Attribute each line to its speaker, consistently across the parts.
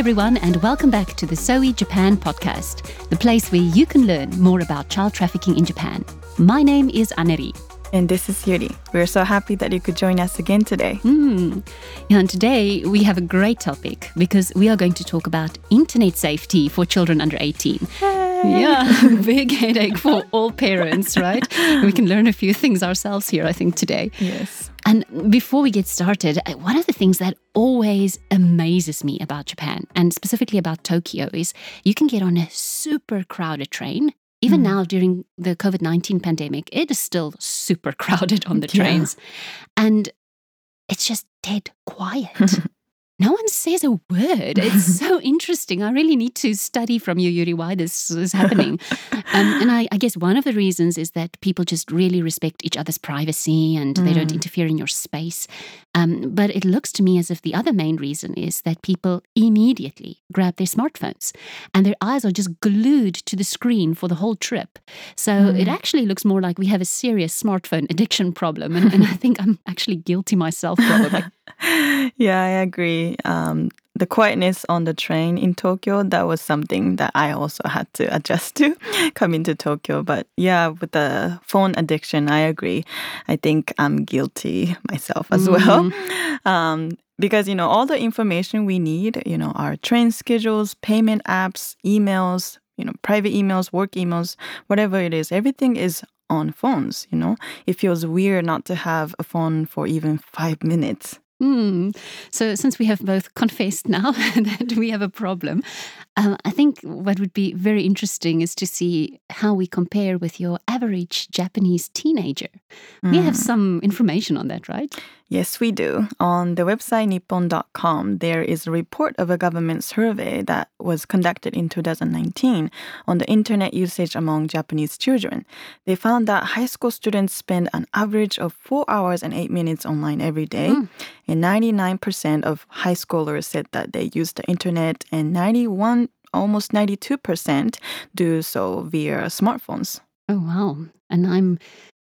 Speaker 1: everyone, and welcome back to the Zoe Japan podcast, the place where you can learn more about child trafficking in Japan. My name is Aneri.
Speaker 2: And this is Yuri. We're so happy that you could join us again today.
Speaker 1: Mm. And today we have a great topic because we are going to talk about internet safety for children under 18.
Speaker 2: Hey.
Speaker 1: Yeah, big headache for all parents, right? we can learn a few things ourselves here, I think, today.
Speaker 2: Yes.
Speaker 1: And before we get started, uh, one of the things that always amazes me about Japan, and specifically about Tokyo, is you can get on a super crowded train. Even
Speaker 2: Mm.
Speaker 1: now, during the COVID 19 pandemic, it is still super crowded on the
Speaker 2: Yeah.
Speaker 1: trains. And it's just dead quiet. no one says a word. It's so interesting. I really need to study from you, Yuri, why this is happening. um, and I, I guess one of the reasons is that people just really respect each other's privacy and they don't
Speaker 2: Mm.
Speaker 1: interfere in your space. Um, but it looks to me as if the other main reason is that people immediately grab their smartphones and their eyes are just glued to the screen for the whole trip. So it
Speaker 2: Mm.
Speaker 1: actually looks more like we have a serious smartphone addiction problem. And, and I think I'm actually guilty myself, probably.
Speaker 2: yeah, I agree. Um, the quietness on the train in Tokyo, that was something that I also had to adjust to coming to Tokyo. But yeah, with the phone addiction, I agree. I think I'm guilty myself as well. Um, because, you know, all the information we need, you know, our train schedules, payment apps, emails, you know, private emails, work emails, whatever it is, everything is on phones, you know? It feels weird not to have a phone for even five minutes.
Speaker 1: Hmm. So, since we have both confessed now that we have a problem, um, I think what would be very interesting is to see how we compare with your average Japanese teenager. We have
Speaker 2: Mm.
Speaker 1: some information on that, right?
Speaker 2: Yes, we do. On the website nippon.com, there is a report of a government survey that was conducted in 2019 on the internet usage among Japanese children. They found that high school students spend an average of 4 hours and 8 minutes online every day,
Speaker 1: Mm.
Speaker 2: and 99% of high schoolers said that they use the internet and 91 almost 92% do so via smartphones.
Speaker 1: Oh, wow. And I'm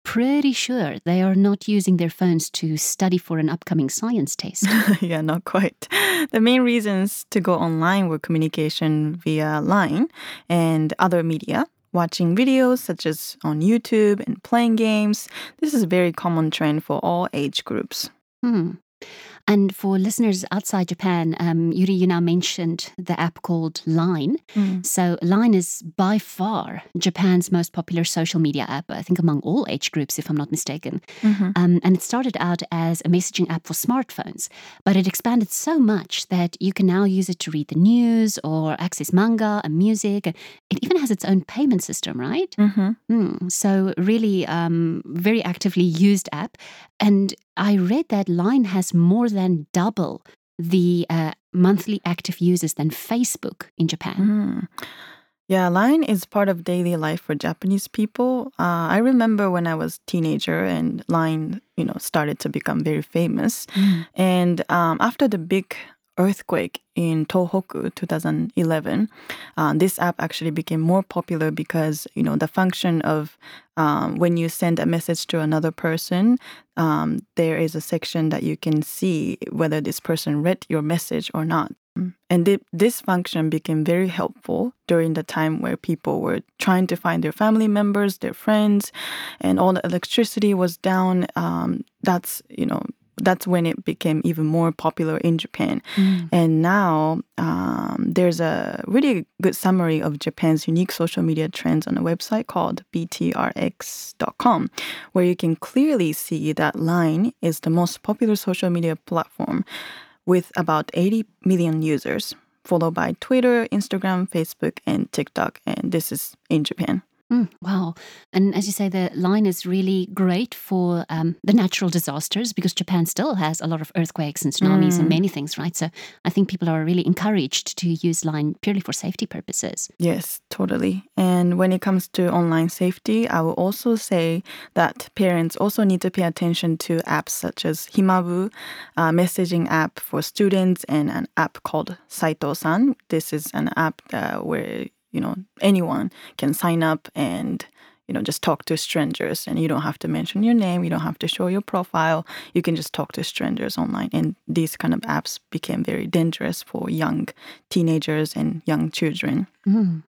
Speaker 1: pretty sure they are not using their phones to study for an upcoming science test.
Speaker 2: yeah, not quite. The main reasons to go online were communication via line and other media. Watching videos such as on YouTube and playing games. This is a very common trend for all age groups.
Speaker 1: Hmm. And for listeners outside Japan, um, Yuri, you now mentioned the app called Line. So, Line is by far Japan's most popular social media app, I think among all age groups, if I'm not mistaken.
Speaker 2: Mhm.
Speaker 1: Um, and it started out as a messaging app for smartphones, but it expanded so much that you can now use it to read the news or access manga and music. It even has its own payment system, right?
Speaker 2: Mhm.
Speaker 1: Hmm. So, really, um, very actively used app. And I read that Line has more than double the uh, monthly active users than Facebook in Japan.
Speaker 2: Mm. Yeah, Line is part of daily life for Japanese people. Uh, I remember when I was teenager and Line, you know, started to become very famous.
Speaker 1: Mm.
Speaker 2: And um, after the big earthquake in Tohoku 2011, uh, this app actually became more popular because you know the function of um, when you send a message to another person, um, there is a section that you can see whether this person read your message or not. And thi- this function became very helpful during the time where people were trying to find their family members, their friends, and all the electricity was down. Um, that's you know that's when it became even more popular in Japan.
Speaker 1: Mm.
Speaker 2: And now um, there's a really good summary of Japan's unique social media trends on a website called btrax.com, where you can clearly see that Line is the most popular social media platform with about 80 million users, followed by Twitter, Instagram, Facebook, and TikTok. And this is in Japan.
Speaker 1: Mm, wow. And as you say, the line is really great for um, the natural disasters because Japan still has a lot of earthquakes and tsunamis and
Speaker 2: Mm.
Speaker 1: many things, right? So I think people are really encouraged to use line purely for safety purposes.
Speaker 2: Yes, totally. And when it comes to online safety, I will also say that parents also need to pay attention to apps such as Himabu, a messaging app for students, and an app called Saito-san. This is an app uh, where you know anyone can sign up and you know, just talk to strangers and you don't have to mention your name, you don't have to show your profile. You can just talk to strangers online. And these kind of apps became very dangerous for young teenagers and young children.
Speaker 1: Mm.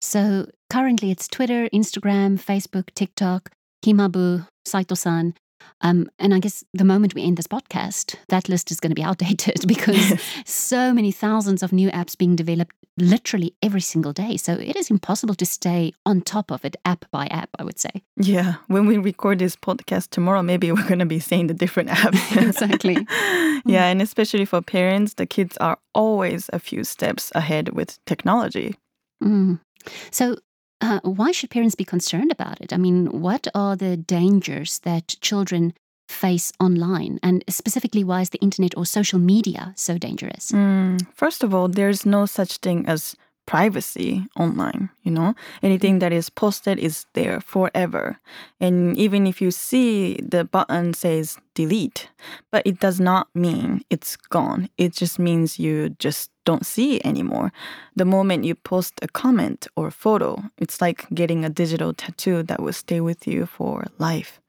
Speaker 1: So currently it's Twitter, Instagram, Facebook, TikTok, Himabu, Saito-san. Um, and I guess the moment we end this podcast, that list is going to be outdated because so many thousands of new apps being developed literally every single day. So it is impossible to stay on top of it app by app, I would say.
Speaker 2: Yeah. When we record this podcast tomorrow, maybe we're going to be saying the different apps.
Speaker 1: exactly.
Speaker 2: yeah. And especially for parents, the kids are always a few steps ahead with technology.
Speaker 1: Mm. So, uh, why should parents be concerned about it? I mean, what are the dangers that children face online? And specifically, why is the internet or social media so dangerous?
Speaker 2: Mm, first of all, there's no such thing as privacy online you know? Anything mm-hmm. that is posted is there forever. And even if you see the button says delete but it does not mean it's gone. It just means you just don't see it anymore. The moment you post a comment or photo it's like getting a digital tattoo that will stay with you for life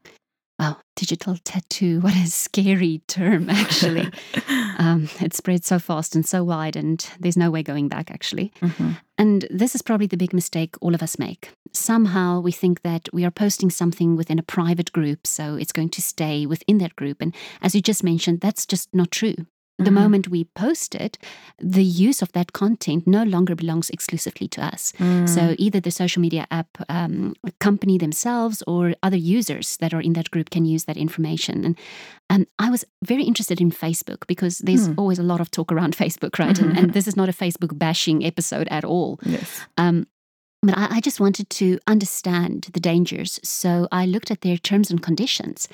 Speaker 1: Wow, digital tattoo. What a scary term, actually. um, it spreads so fast and so wide, and there's no way going back, actually. Mm-hmm. And this is probably the big mistake all of us make. Somehow we think that we are posting something within a private group, so it's going to stay within that group. And as you just mentioned, that's just not true. The mm-hmm. moment we post it, the use of that content no longer belongs exclusively to us. Mm. So either the social media app um, company themselves or other users that are in that group can use that information. And um, I was very interested in Facebook because there's mm. always a lot of talk around Facebook, right? Mm-hmm. And, and, this is not a Facebook bashing episode at all.
Speaker 2: Yes.
Speaker 1: Um, but I, I, just wanted to understand the dangers. So I looked at their terms and conditions.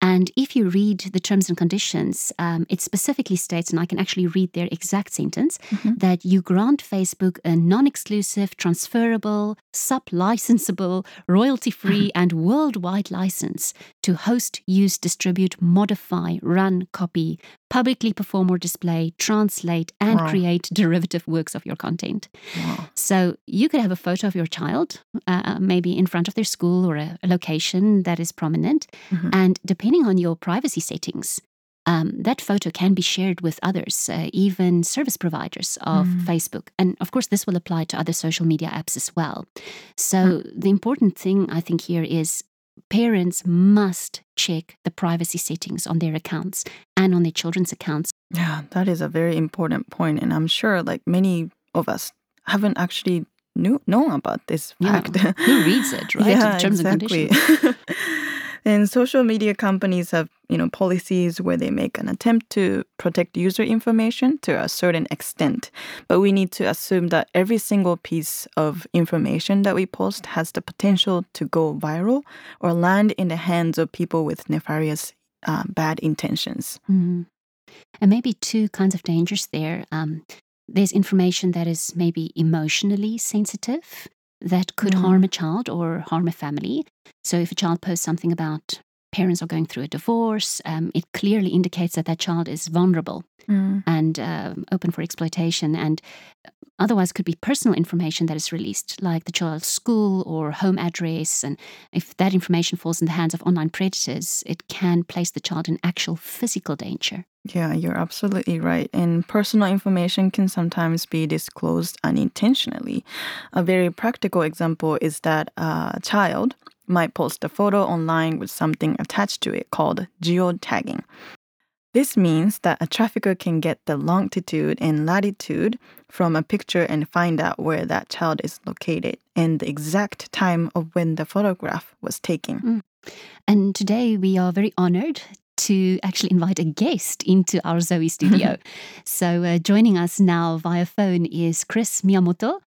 Speaker 1: And if you read the terms and conditions, um, it specifically states, and I can actually read their exact sentence, mm-hmm. that you grant Facebook a non exclusive, transferable, sub licensable, royalty free, and worldwide license to host, use, distribute, modify, run, copy, publicly perform or display, translate, and wow. create derivative works of your content. Wow. So you could have a photo of your child, uh, maybe in front of their school or a, a location that is prominent, mm-hmm. and depending on your privacy settings, um, that photo can be shared with others, uh, even service providers of mm. Facebook. And of course, this will apply to other social media apps as well. So, mm. the important thing I think here is parents must check the privacy settings on their accounts and on their children's accounts.
Speaker 2: Yeah, that is a very important point. And I'm sure like many of us haven't actually knew known about this fact.
Speaker 1: Yeah. Who reads it, right?
Speaker 2: Yeah, terms exactly. and. And social media companies have, you know, policies where they make an attempt to protect user information to a certain extent. But we need to assume that every single piece of information that we post has the potential to go viral or land in the hands of people with nefarious uh, bad intentions.
Speaker 1: Mm-hmm. And maybe two kinds of dangers there. Um, there's information that is maybe emotionally sensitive that could mm. harm a child or harm a family. So if a child posts something about parents are going through a divorce, um, it clearly indicates that that child is vulnerable mm. and uh, open for exploitation. And otherwise, could be personal information that is released, like the child's school or home address. And if that information falls in the hands of online predators, it can place the child in actual physical danger.
Speaker 2: Yeah, you're absolutely right. And personal information can sometimes be disclosed unintentionally. A very practical example is that a child might post a photo online with something attached to it called geotagging. This means that a trafficker can get the longitude and latitude from a picture and find out where that child is located and the exact time of when the photograph was taken. Mm.
Speaker 1: And today we are very honored to actually invite a guest into our Zoe studio. so, uh, joining us now via phone is Chris Miyamoto.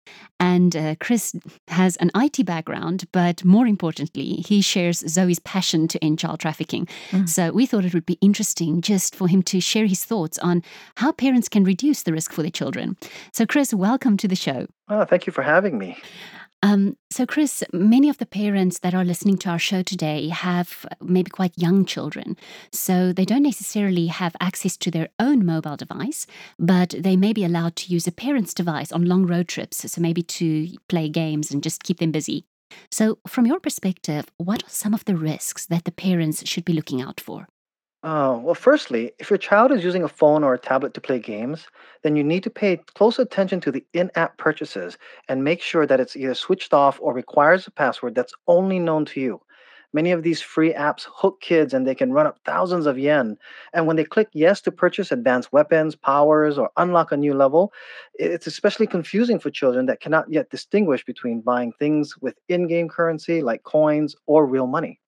Speaker 1: And uh, Chris has an IT background, but more importantly, he shares Zoe's passion to end child trafficking. Mm. So, we thought it would be interesting just for him to share his thoughts on how parents can reduce the risk for their children. So, Chris, welcome to the show.
Speaker 3: Oh, thank you for having me.
Speaker 1: Um, so, Chris, many of the parents that are listening to our show today have maybe quite young children. So, they don't necessarily have access to their own mobile device, but they may be allowed to use a parent's device on long road trips. So, maybe to play games and just keep them busy. So, from your perspective, what are some of the risks that the parents should be looking out for?
Speaker 3: Oh, well, firstly, if your child is using a phone or a tablet to play games, then you need to pay close attention to the in app purchases and make sure that it's either switched off or requires a password that's only known to you. Many of these free apps hook kids and they can run up thousands of yen. And when they click yes to purchase advanced weapons, powers, or unlock a new level, it's especially confusing for children that cannot yet distinguish between buying things with in game currency like coins or real money.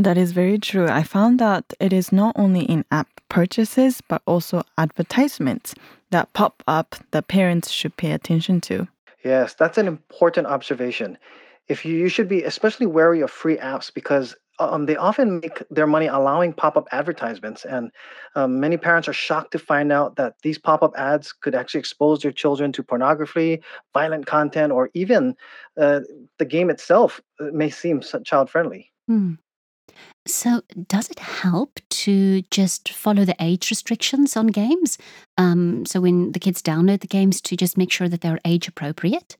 Speaker 2: That is very true. I found that it is not only in app purchases, but also advertisements that pop up that parents should pay attention to.
Speaker 3: Yes, that's an important observation. If you, you should be especially wary of free apps because um, they often make their money allowing pop-up advertisements, and um, many parents are shocked to find out that these pop-up ads could actually expose their children to pornography, violent content, or even uh, the game itself uh, may seem child-friendly.
Speaker 1: Hmm. So, does it help to just follow the age restrictions on games? Um, so, when the kids download the games, to just make sure that they're age appropriate?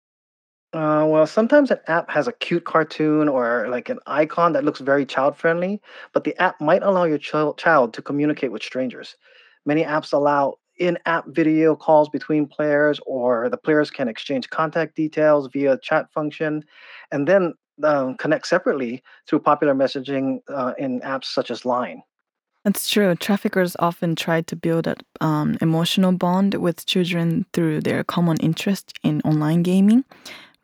Speaker 3: Uh, well, sometimes an app has a cute cartoon or like an icon that looks very child friendly, but the app might allow your chil- child to communicate with strangers. Many apps allow in app video calls between players, or the players can exchange contact details via chat function. And then um, connect separately through popular messaging uh, in apps such as Line.
Speaker 2: That's true. Traffickers often try to build an um, emotional bond with children through their common interest in online gaming.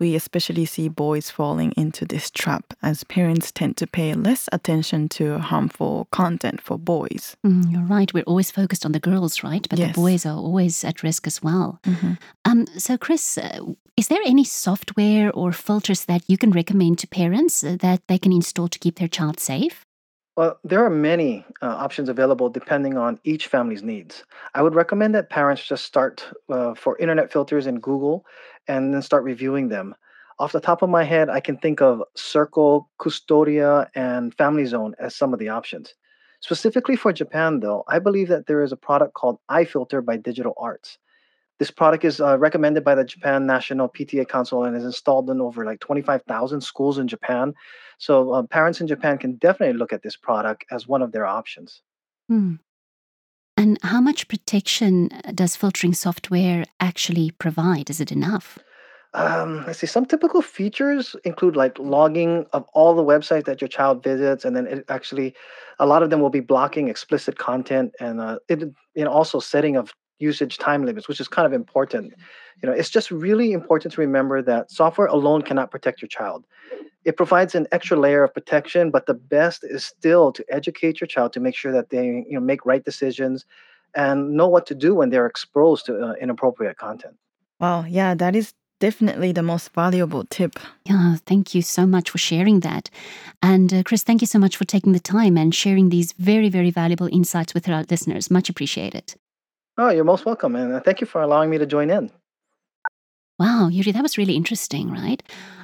Speaker 2: We especially see boys falling into this trap as parents tend to pay less attention to harmful content for boys.
Speaker 1: Mm, you're right. We're always focused on the girls, right? But
Speaker 2: Yes.
Speaker 1: the boys are always at risk as well.
Speaker 2: Mhm.
Speaker 1: Um, so, Chris, uh, is there any software or filters that you can recommend to parents uh, that they can install to keep their child safe?
Speaker 3: Well, there are many uh, options available depending on each family's needs. I would recommend that parents just start uh, for internet filters in Google and then start reviewing them. Off the top of my head, I can think of Circle, Qustodio, and Family Zone as some of the options. Specifically for Japan, though, I believe that there is a product called iFilter by Digital Arts. This product is uh, recommended by the Japan National PTA Council and is installed in over like 25,000 schools in Japan. So uh, parents in Japan can definitely look at this product as one of their options.
Speaker 1: Hmm. And how much protection uh, does filtering software actually provide? Is it enough?
Speaker 3: Um, let's see. Some typical features include like logging of all the websites that your child visits, and then it actually, a lot of them will be blocking explicit content, and uh, it, know, also setting of usage time limits, which is kind of important. You know, it's just really important to remember that software alone cannot protect your child. It provides an extra layer of protection, but the best is still to educate your child to make sure that they, you know, make right decisions and know what to do when they're exposed to uh, inappropriate content.
Speaker 2: Wow, yeah, that is definitely the most valuable tip.
Speaker 1: Yeah, thank you so much for sharing that. And uh, Chris, thank you so much for taking the time and sharing these very, very valuable insights with our listeners. Much appreciated.
Speaker 3: Oh, you're most welcome, and uh, thank you for allowing me to join in.
Speaker 1: Wow, Yuri, that was really interesting, right?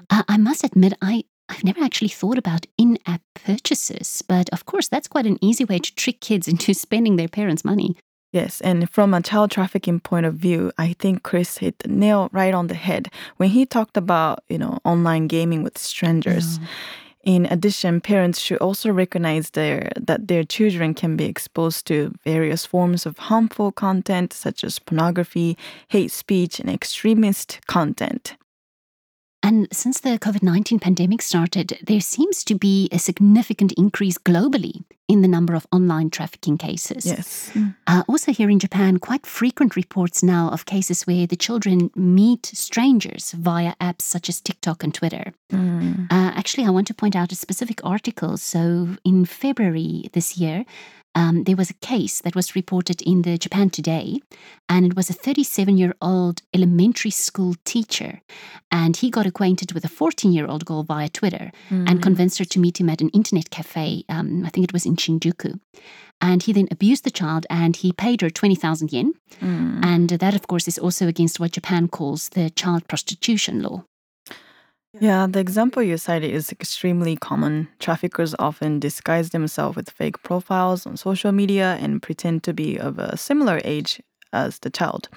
Speaker 1: Uh, I must admit, I, I've never actually thought about in app purchases, but of course, that's quite an easy way to trick kids into spending their parents' money.
Speaker 2: Yes, and from a child trafficking point of view, I think Chris hit the nail right on the head when he talked about, you know, online gaming with strangers. In addition, parents should also recognize their, that their children can be exposed to various forms of harmful content such as pornography, hate speech, and extremist content.
Speaker 1: And since the COVID 19 pandemic started, there seems to be a significant increase globally in the number of online trafficking cases.
Speaker 2: Yes.
Speaker 1: Uh, also, here in Japan, quite frequent reports now of cases where the children meet strangers via apps such as TikTok and Twitter.
Speaker 2: Mm.
Speaker 1: Uh, actually, I want to point out a specific article. So, in February this year, um, there was a case that was reported in the Japan Today, and it was a 37 year old elementary school teacher. And he got acquainted with a 14 year old girl via Twitter and convinced her to meet him at an internet cafe. Um, I think it was in Shinjuku. And he then abused the child and he paid her 20,000 yen.
Speaker 2: Mm.
Speaker 1: And that, of course, is also against what Japan calls the child prostitution law.
Speaker 2: Yeah, the example you cited is extremely common. Traffickers often disguise themselves with fake profiles on social media and pretend to be of a similar age as the child.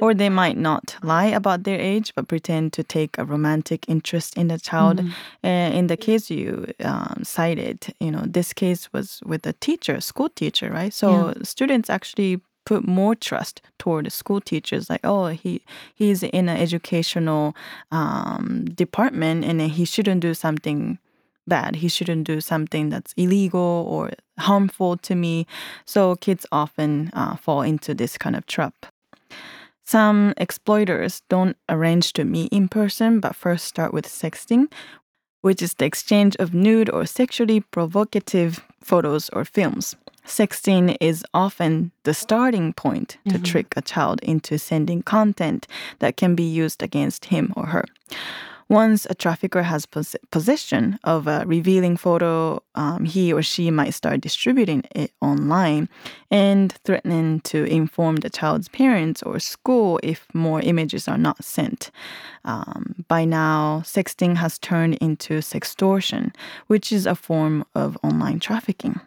Speaker 2: Or they might not lie about their age but pretend to take a romantic interest in the child.
Speaker 1: Mm-hmm.
Speaker 2: Uh, in the case you um, cited, you know, this case was with a teacher, school teacher, right? So students actually put more trust toward school teachers like oh he he's in an educational um, department and he shouldn't do something bad. He shouldn't do something that's illegal or harmful to me. So kids often uh, fall into this kind of trap. Some exploiters don't arrange to meet in person but first start with sexting which is the exchange of nude or sexually provocative photos or films. Sexting is often the starting point to trick a child into sending content that can be used against him or her. Once a trafficker has pos- possession of a revealing photo, um, he or she might start distributing it online and threatening to inform the child's parents or school if more images are not sent. Um, by now, sexting has turned into sextortion, which is a form of online trafficking.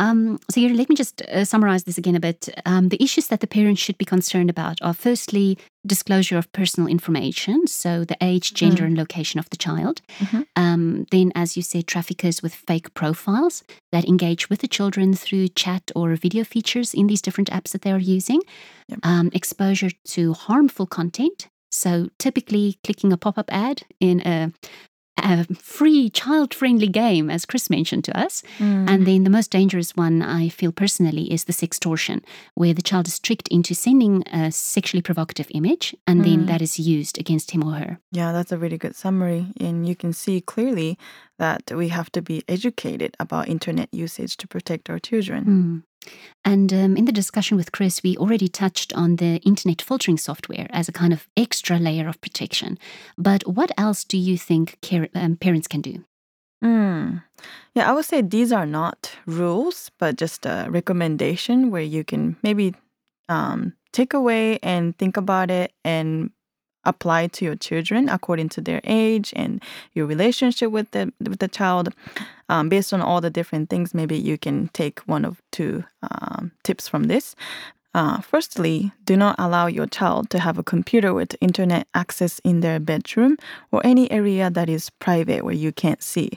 Speaker 1: Um, so, Yuri, let me just uh, summarize this again a bit. Um, the issues that the parents should be concerned about are firstly, disclosure of personal information, so the age, gender, and location of the child.
Speaker 2: Mhm.
Speaker 1: Um, then, as you said, traffickers with fake profiles that engage with the children through chat or video features in these different apps that they are using.
Speaker 2: Yep.
Speaker 1: Um, exposure to harmful content. So, typically, clicking a pop up ad in a a free child friendly game, as Chris mentioned to us. And then the most dangerous one, I feel personally, is the sextortion, where the child is tricked into sending a sexually provocative image and then
Speaker 2: Mm.
Speaker 1: that is used against him or her.
Speaker 2: Yeah, that's a really good summary. And you can see clearly that we have to be educated about internet usage to protect our children.
Speaker 1: Mm. And um, in the discussion with Chris, we already touched on the internet filtering software as a kind of extra layer of protection. But what else do you think care, um, parents can do?
Speaker 2: Mm. Yeah, I would say these are not rules, but just a recommendation where you can maybe um, take away and think about it and apply to your children according to their age and your relationship with the with the child. Um, based on all the different things, maybe you can take one of two um, tips from this. Uh, firstly, do not allow your child to have a computer with internet access in their bedroom or any area that is private where you can't see.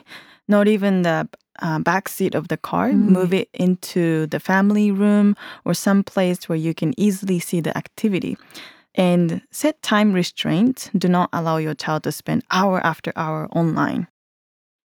Speaker 2: Not even the uh, back seat of the car.
Speaker 1: Mm.
Speaker 2: Move it into the family room or some place where you can easily see the activity. And set time restraints. Do not allow your child to spend hour after hour online.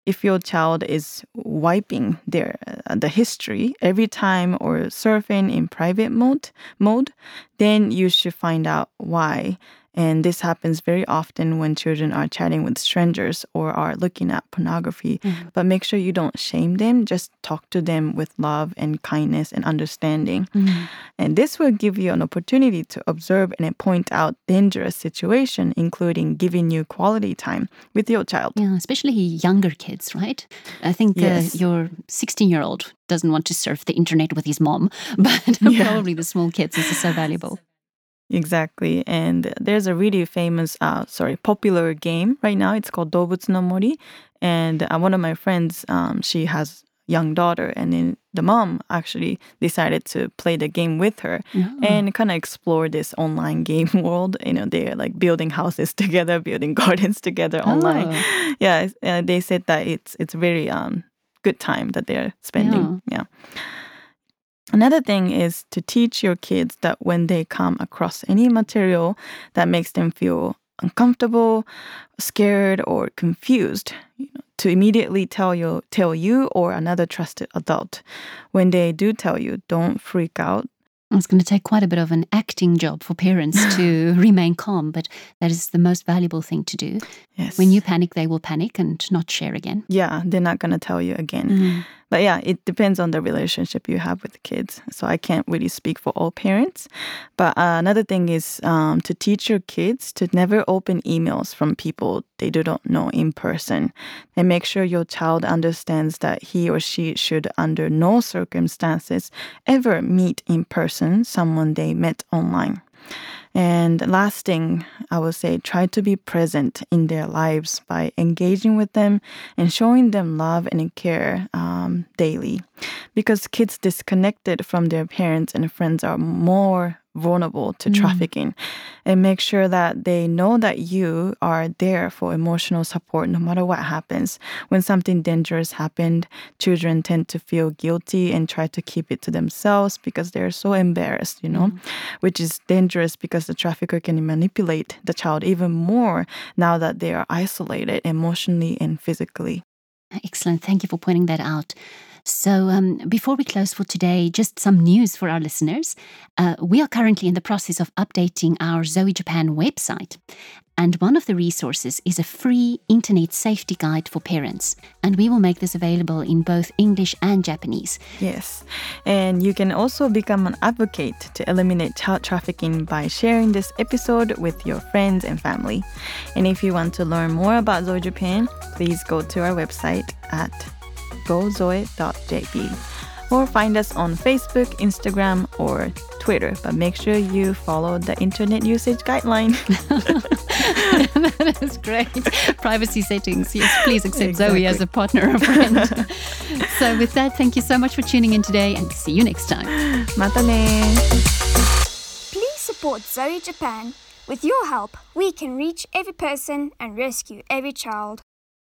Speaker 2: If your child is wiping their uh, the history every time or surfing in private mode mode, then you should find out why. And this happens very often when children are chatting with strangers or are looking at pornography.
Speaker 1: Mhm.
Speaker 2: But make sure you don't shame them. Just talk to them with love and kindness and understanding.
Speaker 1: Mm.
Speaker 2: And this will give you an opportunity to observe and point out dangerous situation, including giving you quality time with your child.
Speaker 1: Yeah, especially younger kids, right? I think
Speaker 2: Yes.
Speaker 1: uh, your 16 year old doesn't want to surf the internet with his mom, but
Speaker 2: Yeah.
Speaker 1: probably the small kids this is so valuable.
Speaker 2: Exactly. And there's a really famous, uh, sorry, popular game right now. It's called Dobutsu no Mori. And uh, one of my friends, um, she has young daughter and then the mom actually decided to play the game with her
Speaker 1: Oh.
Speaker 2: and kind of explore this online game world you know they're like building houses together building gardens together online
Speaker 1: Oh.
Speaker 2: yeah uh, they said that it's it's very um good time that they're spending yeah. Another thing is to teach your kids that when they come across any material that makes them feel uncomfortable, scared, or confused, you know, to immediately tell you tell you or another trusted adult. When they do tell you, don't freak out.
Speaker 1: It's going to take quite a bit of an acting job for parents to remain calm, but that is the most valuable thing to do.
Speaker 2: Yes.
Speaker 1: When you panic, they will panic and not share again.
Speaker 2: yeah, they're not gonna tell you again.
Speaker 1: Mm.
Speaker 2: But yeah, it depends on the relationship you have with the kids. So I can't really speak for all parents. But uh, another thing is um, to teach your kids to never open emails from people they do not know in person. And make sure your child understands that he or she should, under no circumstances, ever meet in person someone they met online. And last thing, I would say try to be present in their lives by engaging with them and showing them love and care um, daily. Because kids disconnected from their parents and friends are more vulnerable to mm. trafficking and make sure that they know that you are there for emotional support no matter what happens. When something dangerous happened, children tend to feel guilty and try to keep it to themselves because they're so embarrassed, you know, mm. which is dangerous because the trafficker can manipulate the child even more now that they are isolated emotionally and physically.
Speaker 1: Excellent. Thank you for pointing that out. So, um, before we close for today, just some news for our listeners. Uh, we are currently in the process of updating our Zoe Japan website. And one of the resources is a free internet safety guide for parents. And we will make this available in both English and Japanese.
Speaker 2: Yes. And you can also become an advocate to eliminate child trafficking by sharing this episode with your friends and family. And if you want to learn more about Zoe Japan, please go to our website at gozoe.jp or find us on Facebook, Instagram, or Twitter. But make sure you follow the internet usage guideline.
Speaker 1: that is great. Privacy settings. Yes, please accept Zoe as a partner or friend. so, with that, thank you so much for tuning in today and see you next time.
Speaker 2: Mata ne!
Speaker 4: Please support Zoe Japan. With your help, we can reach every person and rescue every child.